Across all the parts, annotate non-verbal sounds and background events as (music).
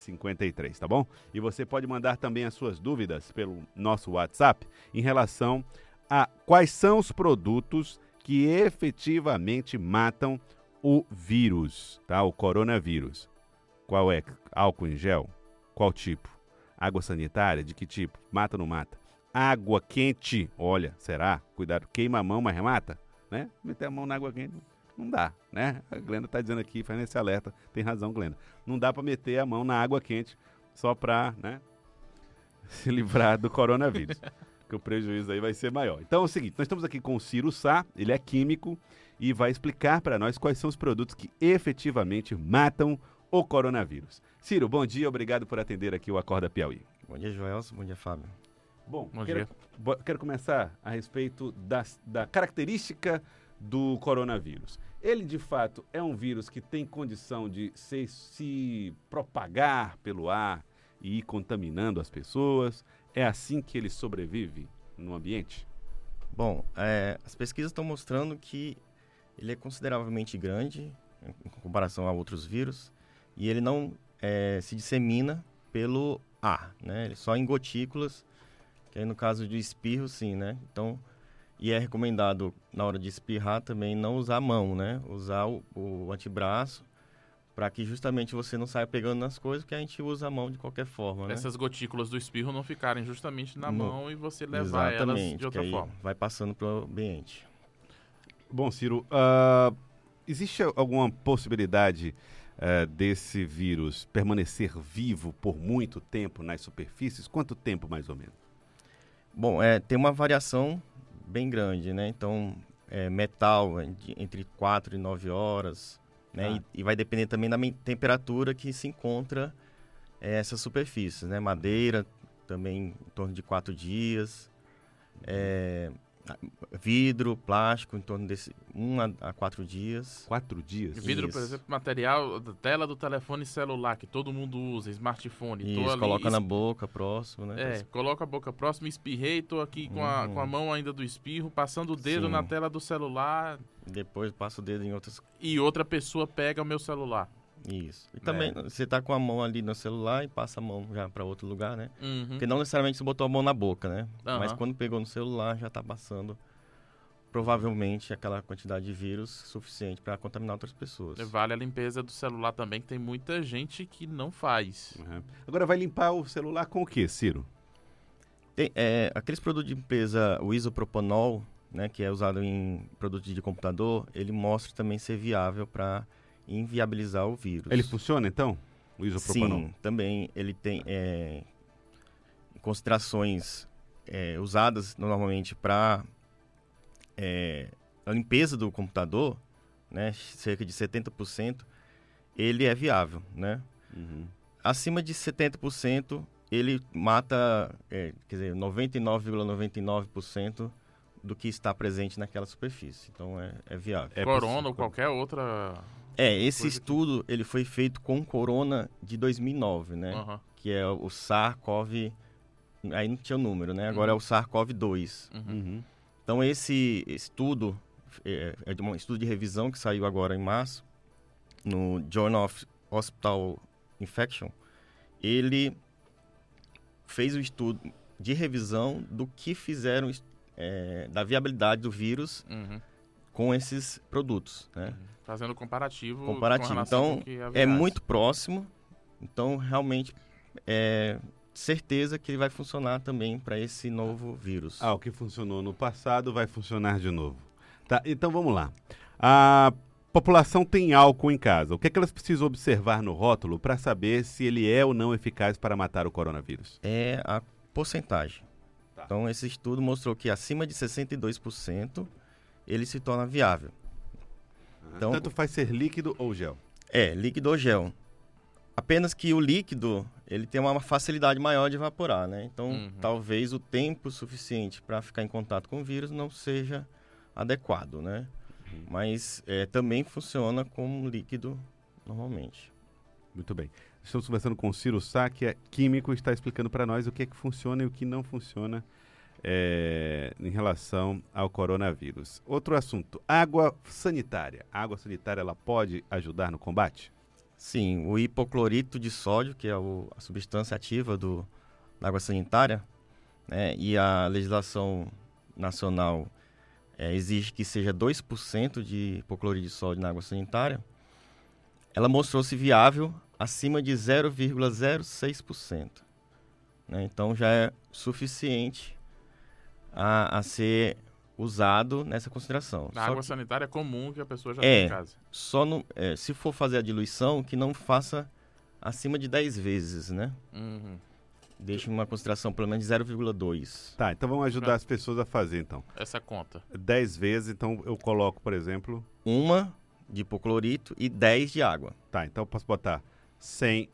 53, tá bom? E você pode mandar também as suas dúvidas pelo nosso WhatsApp em relação a quais são os produtos que efetivamente matam o vírus, tá? O coronavírus. Qual é? Álcool em gel? Qual tipo? Água sanitária? De que tipo? Mata ou não mata? Água quente? Olha, será? Cuidado, queima a mão, mas mata? Né? Meter a mão na água quente não dá, né? A Glenda está dizendo aqui, fazendo esse alerta, tem razão, Glenda. Não dá para meter a mão na água quente só para, né, (laughs) se livrar do coronavírus, (laughs) que o prejuízo aí vai ser maior. Então é o seguinte, nós estamos aqui com o Ciro Sá, ele é químico e vai explicar para nós quais são os produtos que efetivamente matam o coronavírus. Ciro, bom dia, obrigado por atender aqui o Acorda Piauí. Bom dia, Joelson, bom dia, Fábio. Bom, bom quero, dia. quero começar a respeito da, da característica do coronavírus. Ele, de fato, é um vírus que tem condição de se, se propagar pelo ar e ir contaminando as pessoas. É assim que ele sobrevive no ambiente? Bom, é, as pesquisas estão mostrando que ele é consideravelmente grande em comparação a outros vírus e ele não é, se dissemina pelo ar, né? Ele só em gotículas, que aí no caso de espirro, sim, né? Então, e é recomendado, na hora de espirrar, também não usar a mão, né? Usar o, o antebraço para que justamente você não saia pegando nas coisas, porque a gente usa a mão de qualquer forma, né? Essas gotículas do espirro não ficarem justamente na no... mão e você levar elas de outra forma. vai passando para o ambiente. Bom, Ciro, uh, existe alguma possibilidade uh, desse vírus permanecer vivo por muito tempo nas superfícies? Quanto tempo, mais ou menos? Bom, é, tem uma variação bem grande, né? Então, é, metal entre 4 e 9 horas, né? Ah. E, e, vai depender também da temperatura que se encontra é, essas superfícies, né? Madeira também em torno de 4 dias, é, vidro, plástico, em torno desse um a, a quatro dias. Quatro dias? Vidro, Isso. por exemplo, material, tela do telefone celular que todo mundo usa, smartphone. Isso, coloca ali, na boca próximo, né? É, coloca a boca próxima, espirrei, tô aqui com, a, com a uhum. mão ainda do espirro, passando o dedo Sim. na tela do celular. Depois passa o dedo em outras... E outra pessoa pega o meu celular. Isso. E também é. você tá com a mão ali no celular e passa a mão já para outro lugar, né? Uhum. Porque não necessariamente você botou a mão na boca, né? Uhum. Mas quando pegou no celular já tá passando provavelmente aquela quantidade de vírus suficiente para contaminar outras pessoas. Vale a limpeza do celular também, que tem muita gente que não faz. Uhum. Agora vai limpar o celular com o que, Ciro? Tem, é, aqueles produtos de limpeza, o isopropanol, né, que é usado em produtos de computador, ele mostra também ser viável para inviabilizar o vírus. Ele funciona então? O isopropanol? Sim, também ele tem é, concentrações é, usadas normalmente para é, a limpeza do computador, né, cerca de 70%, ele é viável, né? Uhum. Acima de 70%, ele mata, é, quer dizer, 99,99% ,99 do que está presente naquela superfície. Então, é, é viável. É corona ou qualquer outra... É, esse estudo que... ele foi feito com corona de 2009, né? Uhum. Que é o SARS-CoV... Aí não tinha o número, né? Agora uhum. é o SARS-CoV-2. Uhum. uhum. Então, esse estudo é, é de um estudo de revisão que saiu agora em março, no Journal of Hospital Infection. Ele fez o estudo de revisão do que fizeram é, da viabilidade do vírus uhum. Com esses produtos, né? Fazendo comparativo. Comparativo. então, é muito próximo. Então, realmente, é, certeza que ele vai funcionar também para esse novo vírus. Ah, o que funcionou no passado vai funcionar de novo. Tá, então vamos lá. A população tem álcool em casa. O que, é que elas precisam observar no rótulo para saber se ele é ou não eficaz para matar o coronavírus? É a porcentagem. Tá. Então, esse estudo mostrou que acima de 62% ele se torna viável. Então, tanto faz ser líquido ou gel? É, líquido ou gel. Apenas que o líquido ele tem uma facilidade maior de evaporar, né? Então, uhum. talvez o tempo suficiente para ficar em contato com o vírus não seja adequado, né? Uhum. Mas é, também funciona como líquido normalmente. Muito bem. Estamos conversando com o Ciro Sá, que é químico, e está explicando para nós o que é que funciona e o que não funciona é, em relação ao coronavírus. Outro assunto, água sanitária. A água sanitária ela pode ajudar no combate? Sim, o hipoclorito de sódio, que é o, a substância ativa do, da água sanitária, né, e a legislação nacional é, exige que seja 2% de hipoclorito de sódio na água sanitária, ela mostrou-se viável acima de 0,06%. Né? Então já é suficiente a, a ser usado nessa consideração. Na só água que, sanitária é comum que a pessoa já É. tem em casa. Só no, é, se for fazer a diluição, que não faça acima de 10 vezes, né? Uhum. Deixe uma consideração pelo menos de 0,2. Tá, então vamos ajudar as pessoas a fazer, então. Essa conta. 10 vezes, então eu coloco, por exemplo... Uma de hipoclorito e 10 de água. Tá, então eu posso botar 100...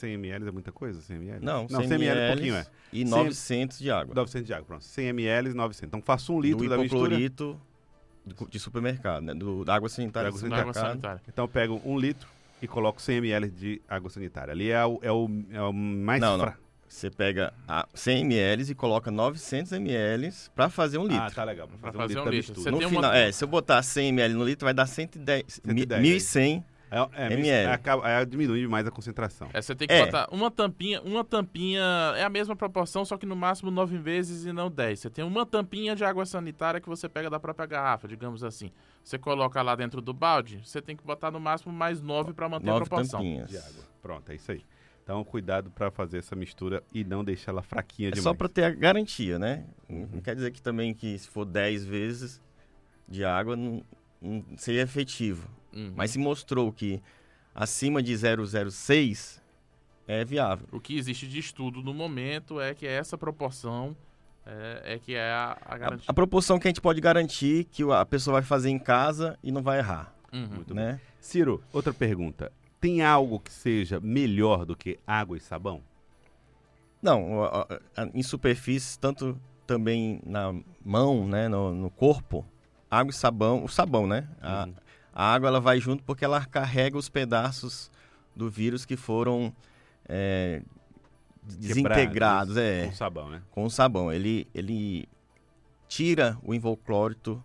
100 ml é muita coisa? 100 ml? Não, Não 100 ml é pouquinho, é. E 100 900 de água. 900 de água, pronto. 100 ml, 900. Então faço um litro do da mistura. hipoclorito do- de supermercado, né? Do, da água sanitária Da água do Na água sanitária. Então eu pego um litro e coloco 100 ml de água sanitária. Ali é o, é o, é o mais Não, não. fra- Você pega a 100 ml e coloca 900 ml para fazer um litro. Ah, tá legal. Pra fazer, Pra um fazer litro um da litro. mistura. Você no tem uma- final, é, se eu botar 100 ml no litro, vai dar 110, 110, 1.100 É, é, ml. É, é, diminui mais a concentração. É, você tem que É. botar uma tampinha, uma tampinha, é a mesma proporção, só que no máximo nove vezes e não 10. Você tem uma tampinha de água sanitária que você pega da própria garrafa, digamos assim. Você coloca lá dentro do balde, você tem que botar no máximo mais nove para manter a 9 proporção. tampinhas. De água. Pronto, é isso aí. Então cuidado pra fazer essa mistura e não deixar ela fraquinha É demais. só para ter a garantia, né? Uhum. Não quer dizer que também que se for 10 vezes de água não seria efetivo. Uhum. Mas se mostrou que acima de 0,06 é viável. O que existe de estudo no momento é que essa proporção é, é que é a, a A, garantia. a proporção que a gente pode garantir que a pessoa vai fazer em casa e não vai errar, Uhum. Muito bem. né? Ciro, outra pergunta. Tem algo que seja melhor do que água e sabão? Não, a- a- em superfícies, tanto também na mão, né, no, no corpo, água e sabão, o sabão, né? A, Uhum. a água ela vai junto porque ela carrega os pedaços do vírus que foram é, desintegrados, é, Com sabão, né? com o sabão. Ele, ele tira o invoclórito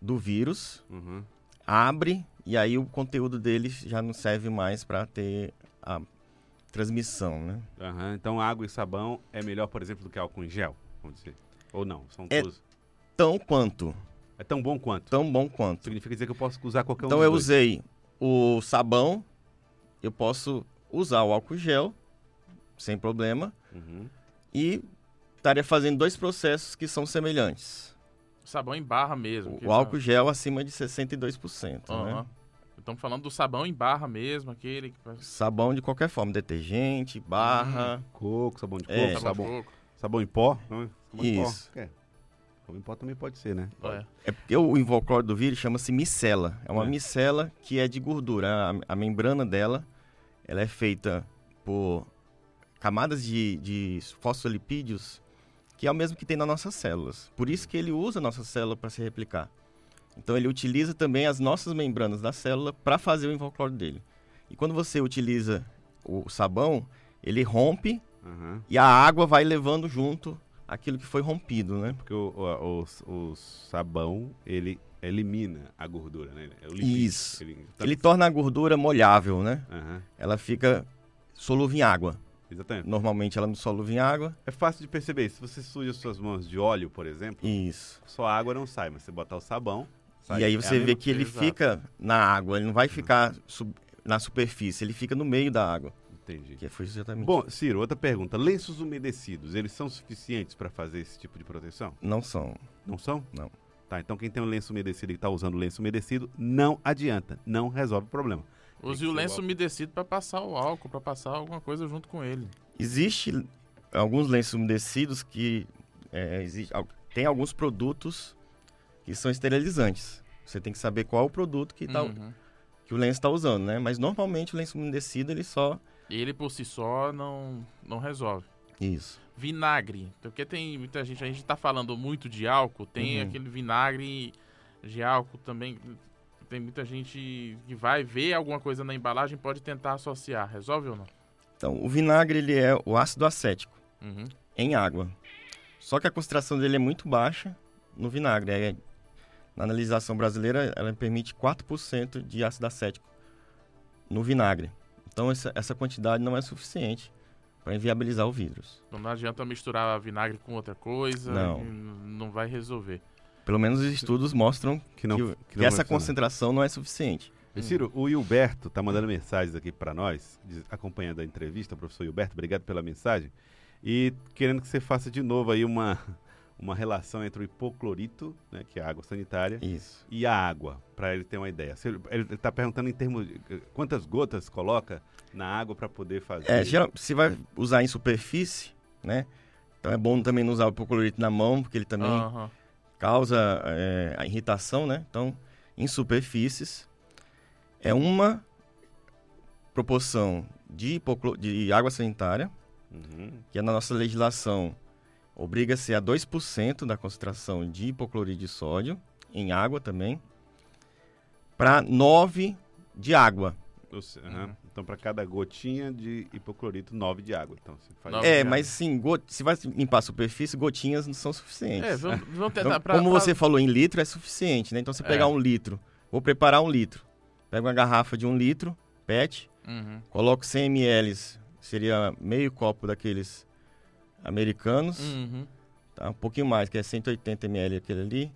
do vírus, Uhum. abre e aí o conteúdo dele já não serve mais para ter a transmissão, né? Aham, Então água e sabão é melhor, por exemplo, do que álcool em gel? Vamos dizer. Ou não? São É- todos. Tão quanto, É tão bom quanto. tão bom quanto. Significa dizer que eu posso usar qualquer um Então eu dois. usei o sabão, eu posso usar o álcool gel sem problema Uhum. e estaria fazendo dois processos que são semelhantes. Sabão em barra mesmo. O álcool gel acima de 62%, Aham. né? Estamos falando do sabão em barra mesmo, aquele Sabão de qualquer forma, detergente, barra, Coco, sabão de coco, É. sabão, sabão de coco. sabão em pó. não é? Sabão em pó. Isso. É. Em pó também pode ser, né? É. É porque o invocloro do vírus chama-se micela. É uma É. micela que é de gordura. A, a membrana dela ela é feita por camadas de, de fosfolipídios que é o mesmo que tem nas nossas células. Por isso que ele usa a nossa célula para se replicar. Então ele utiliza também as nossas membranas da célula para fazer o invocloro dele. E quando você utiliza o sabão, ele rompe Aham. e a água vai levando junto aquilo que foi rompido, né? Porque o, o, o- o sabão, ele elimina a gordura, né? É. Isso. Ele, Ele torna a gordura molhável, né? Aham, ela fica solúvel em água. Exatamente. Normalmente ela não solúvel em água. É fácil de perceber. Se você suja suas mãos de óleo, por exemplo, Isso. só a água não sai, mas você botar o sabão. sai. e aí É você vê mesma- que ele Exato. fica na água, ele não vai ficar na superfície, ele fica no meio da água. Entendi. Que foi exatamente. Bom, Ciro, outra pergunta. Lenços umedecidos, eles são suficientes para fazer esse tipo de proteção? não são. Não são? Não. Tá, então quem tem um lenço umedecido e está usando lenço umedecido, não adianta, não resolve o problema. Use o lenço o umedecido para passar o álcool, para passar alguma coisa junto com ele. Existe alguns lenços umedecidos que é, existe, tem alguns produtos que são esterilizantes. Você tem que saber qual é o produto que, tá, Uhum. que o lenço está usando, né? Mas normalmente o lenço umedecido ele só Ele por si só não, não resolve. isso. Vinagre, porque tem muita gente, a gente tá falando muito de álcool, tem Uhum. aquele vinagre de álcool também. Tem muita gente que vai ver alguma coisa na embalagem pode tentar associar. Resolve ou não? Então, o vinagre ele é o ácido acético. Uhum. em água. Só que a concentração dele é muito baixa no vinagre. É, na analisação brasileira, ela permite 4% de ácido acético no vinagre. Então essa, essa quantidade não é suficiente para inviabilizar o vírus. Então não adianta misturar vinagre com outra coisa, não, não vai resolver. Pelo menos os estudos mostram que, não, que, que, que essa concentração não é suficiente. Ciro, o Hilberto está mandando mensagens aqui para nós, acompanhando a entrevista, professor Hilberto, obrigado pela mensagem. E querendo que você faça de novo aí uma, uma relação entre o hipoclorito, né, que é a água sanitária, Isso. e a água, para ele ter uma ideia. Ele está perguntando em termos de quantas gotas coloca na água para poder fazer. É, geral, se vai usar em superfície, né? Então é bom também não usar o hipoclorito na mão, porque ele também causa é, a irritação, né? Então, em superfícies, é uma proporção de, de água sanitária, uhum. que é na nossa legislação obriga-se a 2% da concentração de hipoclorid de sódio, em água também, para 9 de água. Uhum. Então, para cada gotinha de hipoclorito, 9 de água. Então, você faz é, mas sim, se vai limpar a superfície, gotinhas não são suficientes. É, vamos, (laughs) vamos tentar então, pra, Como pra... você falou em litro, é suficiente, né? Então, você é. pegar um litro, vou preparar um litro. Pega uma garrafa de um litro, PET, uhum. coloco 100 ml, seria meio copo daqueles americanos, uhum. tá? um pouquinho mais, que é 180 ml aquele ali,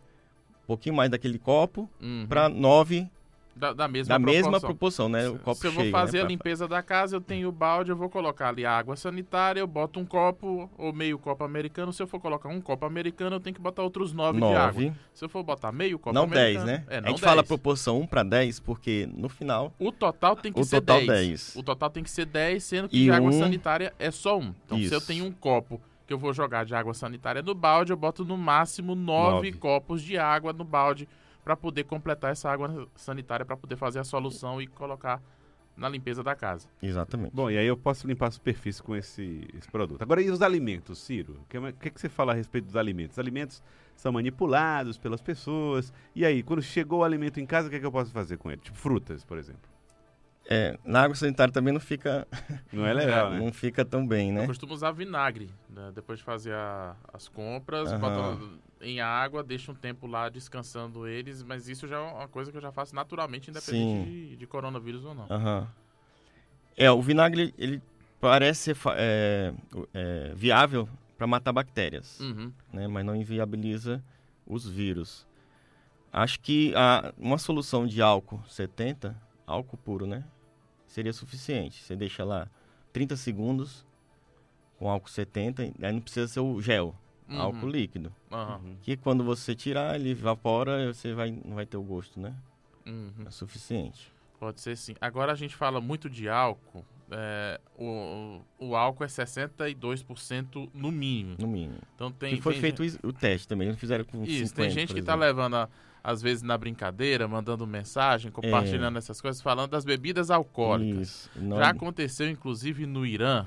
um pouquinho mais daquele copo, uhum. para 9 da, da, mesma, da proporção. mesma proporção, né? O copo Se eu vou né, fazer né? a limpeza da casa, eu tenho o balde, eu vou colocar ali a água sanitária, eu boto um copo ou meio copo americano. Se eu for colocar um copo americano, eu tenho que botar outros 9 de água. Se eu for botar meio copo não americano... 10, né? É, não a gente 10. fala proporção 1 para 10 porque no final... O total tem que o ser total 10. 10. O total tem que ser 10, sendo que e de água um... sanitária é só um. Então Isso. se eu tenho um copo que eu vou jogar de água sanitária no balde, eu boto no máximo 9 copos de água no balde para poder completar essa água sanitária para poder fazer a solução e colocar na limpeza da casa. Exatamente. Bom, e aí eu posso limpar a superfície com esse, esse produto. Agora, e os alimentos, Ciro? O que, que, que, você fala a respeito dos alimentos? Os alimentos são manipulados pelas pessoas. E aí, quando chegou o alimento em casa, o que, é que eu posso fazer com ele? Tipo frutas, por exemplo. É, na água sanitária também não fica. (laughs) Não é legal, né? Não fica tão bem, né? Eu costumo usar vinagre, né? Depois de fazer a, as compras, uhum. boto em água, deixo um tempo lá descansando eles, mas isso já é uma coisa que eu já faço naturalmente, independente de, de, coronavírus ou não. Uhum. É, o vinagre, ele parece ser é, é, viável para matar bactérias, uhum. né? Mas não inviabiliza os vírus. Acho que a, uma solução de álcool 70, álcool puro, né? seria suficiente. Você deixa lá 30 segundos com álcool 70, aí não precisa ser o gel, uhum. álcool líquido. Uhum. Que quando você tirar, ele evapora, você vai, não vai ter o gosto, né? Uhum. É suficiente. Pode ser sim. Agora a gente fala muito de álcool. É, o, o álcool é 62% no mínimo. No mínimo. Então tem. E foi tem feito gente... o teste também, não fizeram com Isso, 50, tem gente que está levando a, às vezes na brincadeira, mandando mensagem, compartilhando é. essas coisas, falando das bebidas alcoólicas. Não... Já aconteceu, inclusive, no Irã,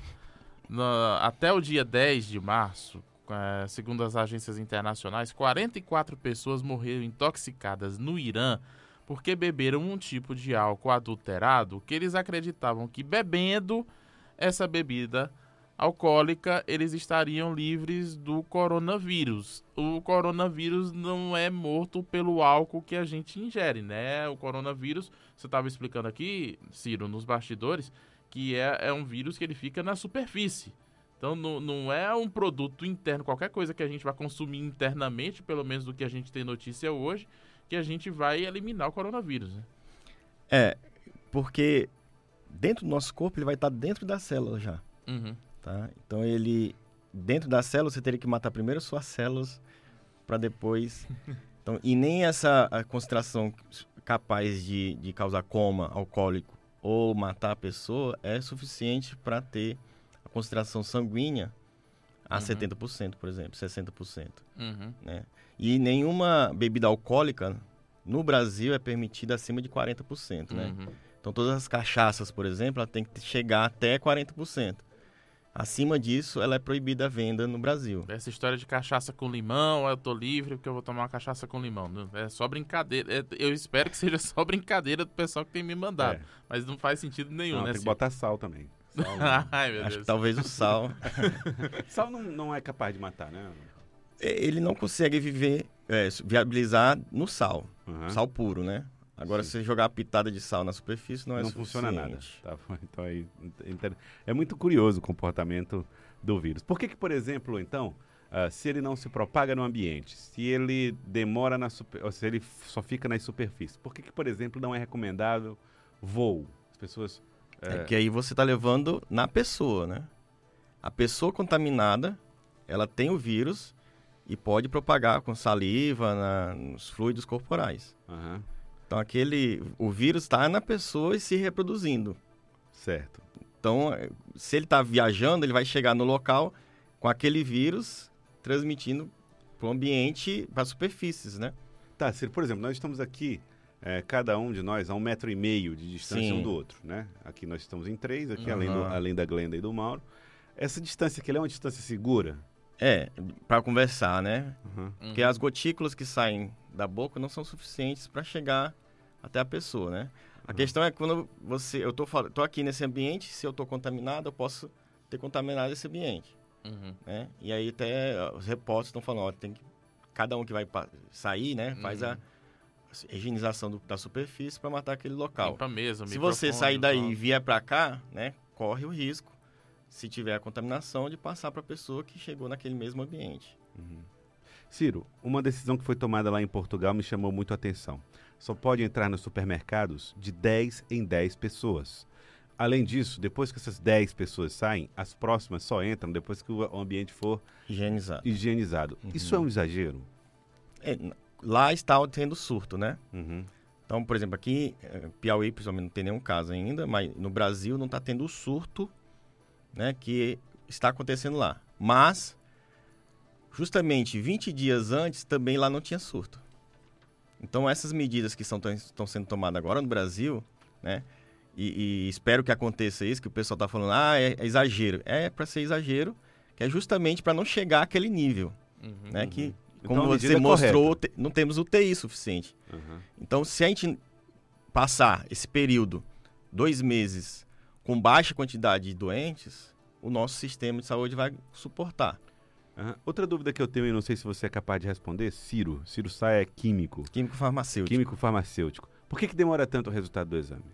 no, até o dia 10 de março, é, segundo as agências internacionais, 44 pessoas morreram intoxicadas no Irã porque beberam um tipo de álcool adulterado que eles acreditavam que bebendo essa bebida alcoólica, eles estariam livres do coronavírus. O coronavírus não é morto pelo álcool que a gente ingere, né? O coronavírus, você estava explicando aqui, Ciro, nos bastidores, que é, é um vírus que ele fica na superfície. Então não, não é um produto interno, qualquer coisa que a gente vai consumir internamente, pelo menos do que a gente tem notícia hoje, que a gente vai eliminar o coronavírus. Né? É, porque dentro do nosso corpo ele vai estar dentro da célula já. Uhum. Tá? Então ele dentro da célula você teria que matar primeiro suas células para depois. (laughs) Então, e nem essa concentração capaz de, de causar coma alcoólico ou matar a pessoa é suficiente para ter a concentração sanguínea a uhum. 70%, por exemplo, 60%. Uhum. Né? E nenhuma bebida alcoólica no Brasil é permitida acima de 40%, né? Uhum. Então todas as cachaças, por exemplo, ela tem que chegar até 40%. Acima disso, ela é proibida a venda no Brasil. Essa história de cachaça com limão, eu tô livre porque eu vou tomar uma cachaça com limão. É só brincadeira. É, eu espero que seja (laughs) só brincadeira do pessoal que tem me mandado. É. Mas não faz sentido nenhum, não, né? Tem que botar sal também. Sal, (laughs) né? Ai, meu Acho Deus. que talvez o sal. (laughs) sal não, não é capaz de matar, né? É, ele não consegue viver, é, viabilizar no sal. Uhum. Sal puro, né? Agora, Sim. se jogar a pitada de sal na superfície, não é Não suficiente. funciona nada. Tá? (laughs) Então, aí, é muito curioso o comportamento do vírus. Por que, que por exemplo, então, uh, se ele não se propaga no ambiente, se ele demora na super, se ele só fica nas superfícies, por que, que por exemplo, não é recomendável voo? As pessoas... Uh... É que aí você está levando na pessoa, né? A pessoa contaminada, ela tem o vírus e pode propagar com saliva, na, nos fluidos corporais. Uhum. Então aquele, o vírus está na pessoa e se reproduzindo. Certo. Então, se ele está viajando, ele vai chegar no local com aquele vírus transmitindo para o ambiente, para superfícies, né? Tá, se, por exemplo, nós estamos aqui, é, cada um de nós, a um metro e meio de distância Sim. um do outro, né? Aqui nós estamos em três, aqui uhum. além, do, além da Glenda e do Mauro. Essa distância aqui é uma distância segura? É, para conversar, né? Uhum. Porque as gotículas que saem da boca não são suficientes para chegar até a pessoa, né? A uhum. questão é quando você, eu tô, tô aqui nesse ambiente, se eu tô contaminado, eu posso ter contaminado esse ambiente, uhum. né? E aí até os repórteres estão falando, ó, tem que cada um que vai sair, né, faz a uhum. Higienização do, da superfície para matar aquele local. Limpa mesa, se você sair daí e vier para cá, né, corre o risco se tiver a contaminação, de passar para a pessoa que chegou naquele mesmo ambiente. Uhum. Ciro, uma decisão que foi tomada lá em Portugal me chamou muito a atenção. Só pode entrar nos supermercados de 10 em 10 pessoas. Além disso, depois que essas 10 pessoas saem, as próximas só entram depois que o ambiente for higienizado. higienizado. Uhum. Isso é um exagero? É, lá está tendo surto, né? Uhum. Então, por exemplo, aqui, eh, Piauí, principalmente, não tem nenhum caso ainda, mas no Brasil não está tendo o surto né, que está acontecendo lá. Mas, justamente 20 dias antes, também lá não tinha surto. Então, essas medidas que estão, estão sendo tomadas agora no Brasil, né, e, e espero que aconteça isso, que o pessoal está falando, ah, é, é exagero. É para ser exagero, que é justamente para não chegar àquele nível, uhum, né, uhum. que, como então, você mostrou, te, não temos UTI suficiente. Uhum. Então, se a gente passar esse período, dois meses, com baixa quantidade de doentes, o nosso sistema de saúde vai suportar. Uhum. Outra dúvida que eu tenho, e não sei se você é capaz de responder, Ciro. Ciro Sá é químico. Químico farmacêutico. Químico farmacêutico. Por que, que demora tanto o resultado do exame?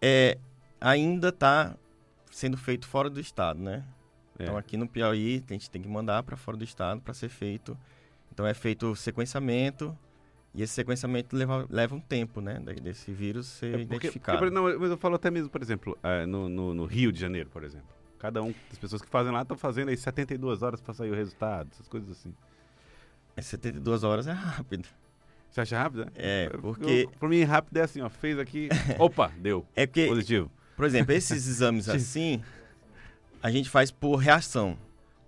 É, ainda está sendo feito fora do estado, né? É. Então aqui no Piauí a gente tem que mandar para fora do estado para ser feito. Então é feito sequenciamento, e esse sequenciamento leva, leva um tempo, né? Desse vírus ser é porque, identificado. Porque, não, mas eu falo até mesmo, por exemplo, uh, no, no, no, Rio de Janeiro, por exemplo. Cada um das pessoas que fazem lá estão fazendo aí 72 horas para sair o resultado, essas coisas assim. É 72 horas é rápido. Você acha rápido? É, porque... Para mim, rápido é assim, ó, fez aqui, (laughs) opa, deu, é que, positivo. Por exemplo, esses exames (laughs) assim, a gente faz por reação.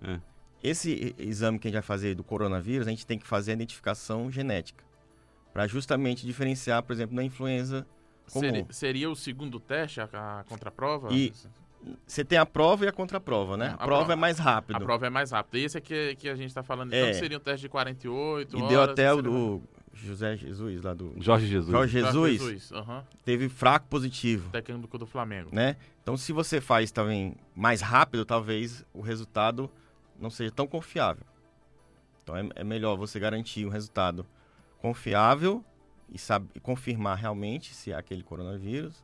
É. Esse exame que a gente vai fazer do coronavírus, a gente tem que fazer a identificação genética para justamente diferenciar, por exemplo, da influenza comum. Seria, seria o segundo teste, a, a contraprova? E você tem a prova e a contraprova, né? A, a prova, prova, é mais rápido. A prova é mais rápida. Esse aqui é que a gente está falando, então, é. seria um teste de 48 e horas. E deu até o do José Jesus, lá do... Jorge Jesus. Jorge Jesus, Jorge Jesus uhum. teve fraco positivo. Técnico do Flamengo. Né? Então, se você faz também mais rápido, talvez o resultado não seja tão confiável. Então, é, é melhor você garantir um resultado confiável e, sabe, e confirmar realmente se é aquele coronavírus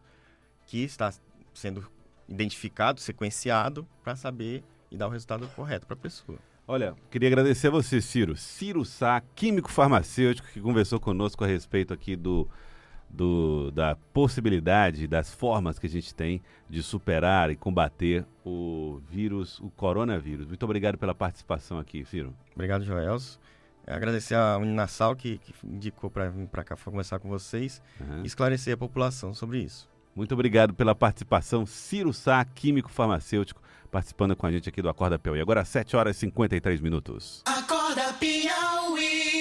que está sendo identificado, sequenciado, para saber e dar o resultado correto para a pessoa. Olha, queria agradecer a você, Ciro. Ciro Sá, químico farmacêutico, que conversou conosco a respeito aqui do, do, da possibilidade, das formas que a gente tem de superar e combater o vírus, o coronavírus. Muito obrigado pela participação aqui, Ciro. Obrigado, Joelso. É agradecer a Uninasal que, que indicou para vir para cá para conversar com vocês uhum. e esclarecer a população sobre isso. Muito obrigado pela participação. Ciro Sá, químico farmacêutico, participando com a gente aqui do Acorda Piauí. Agora 7 horas e 53 minutos.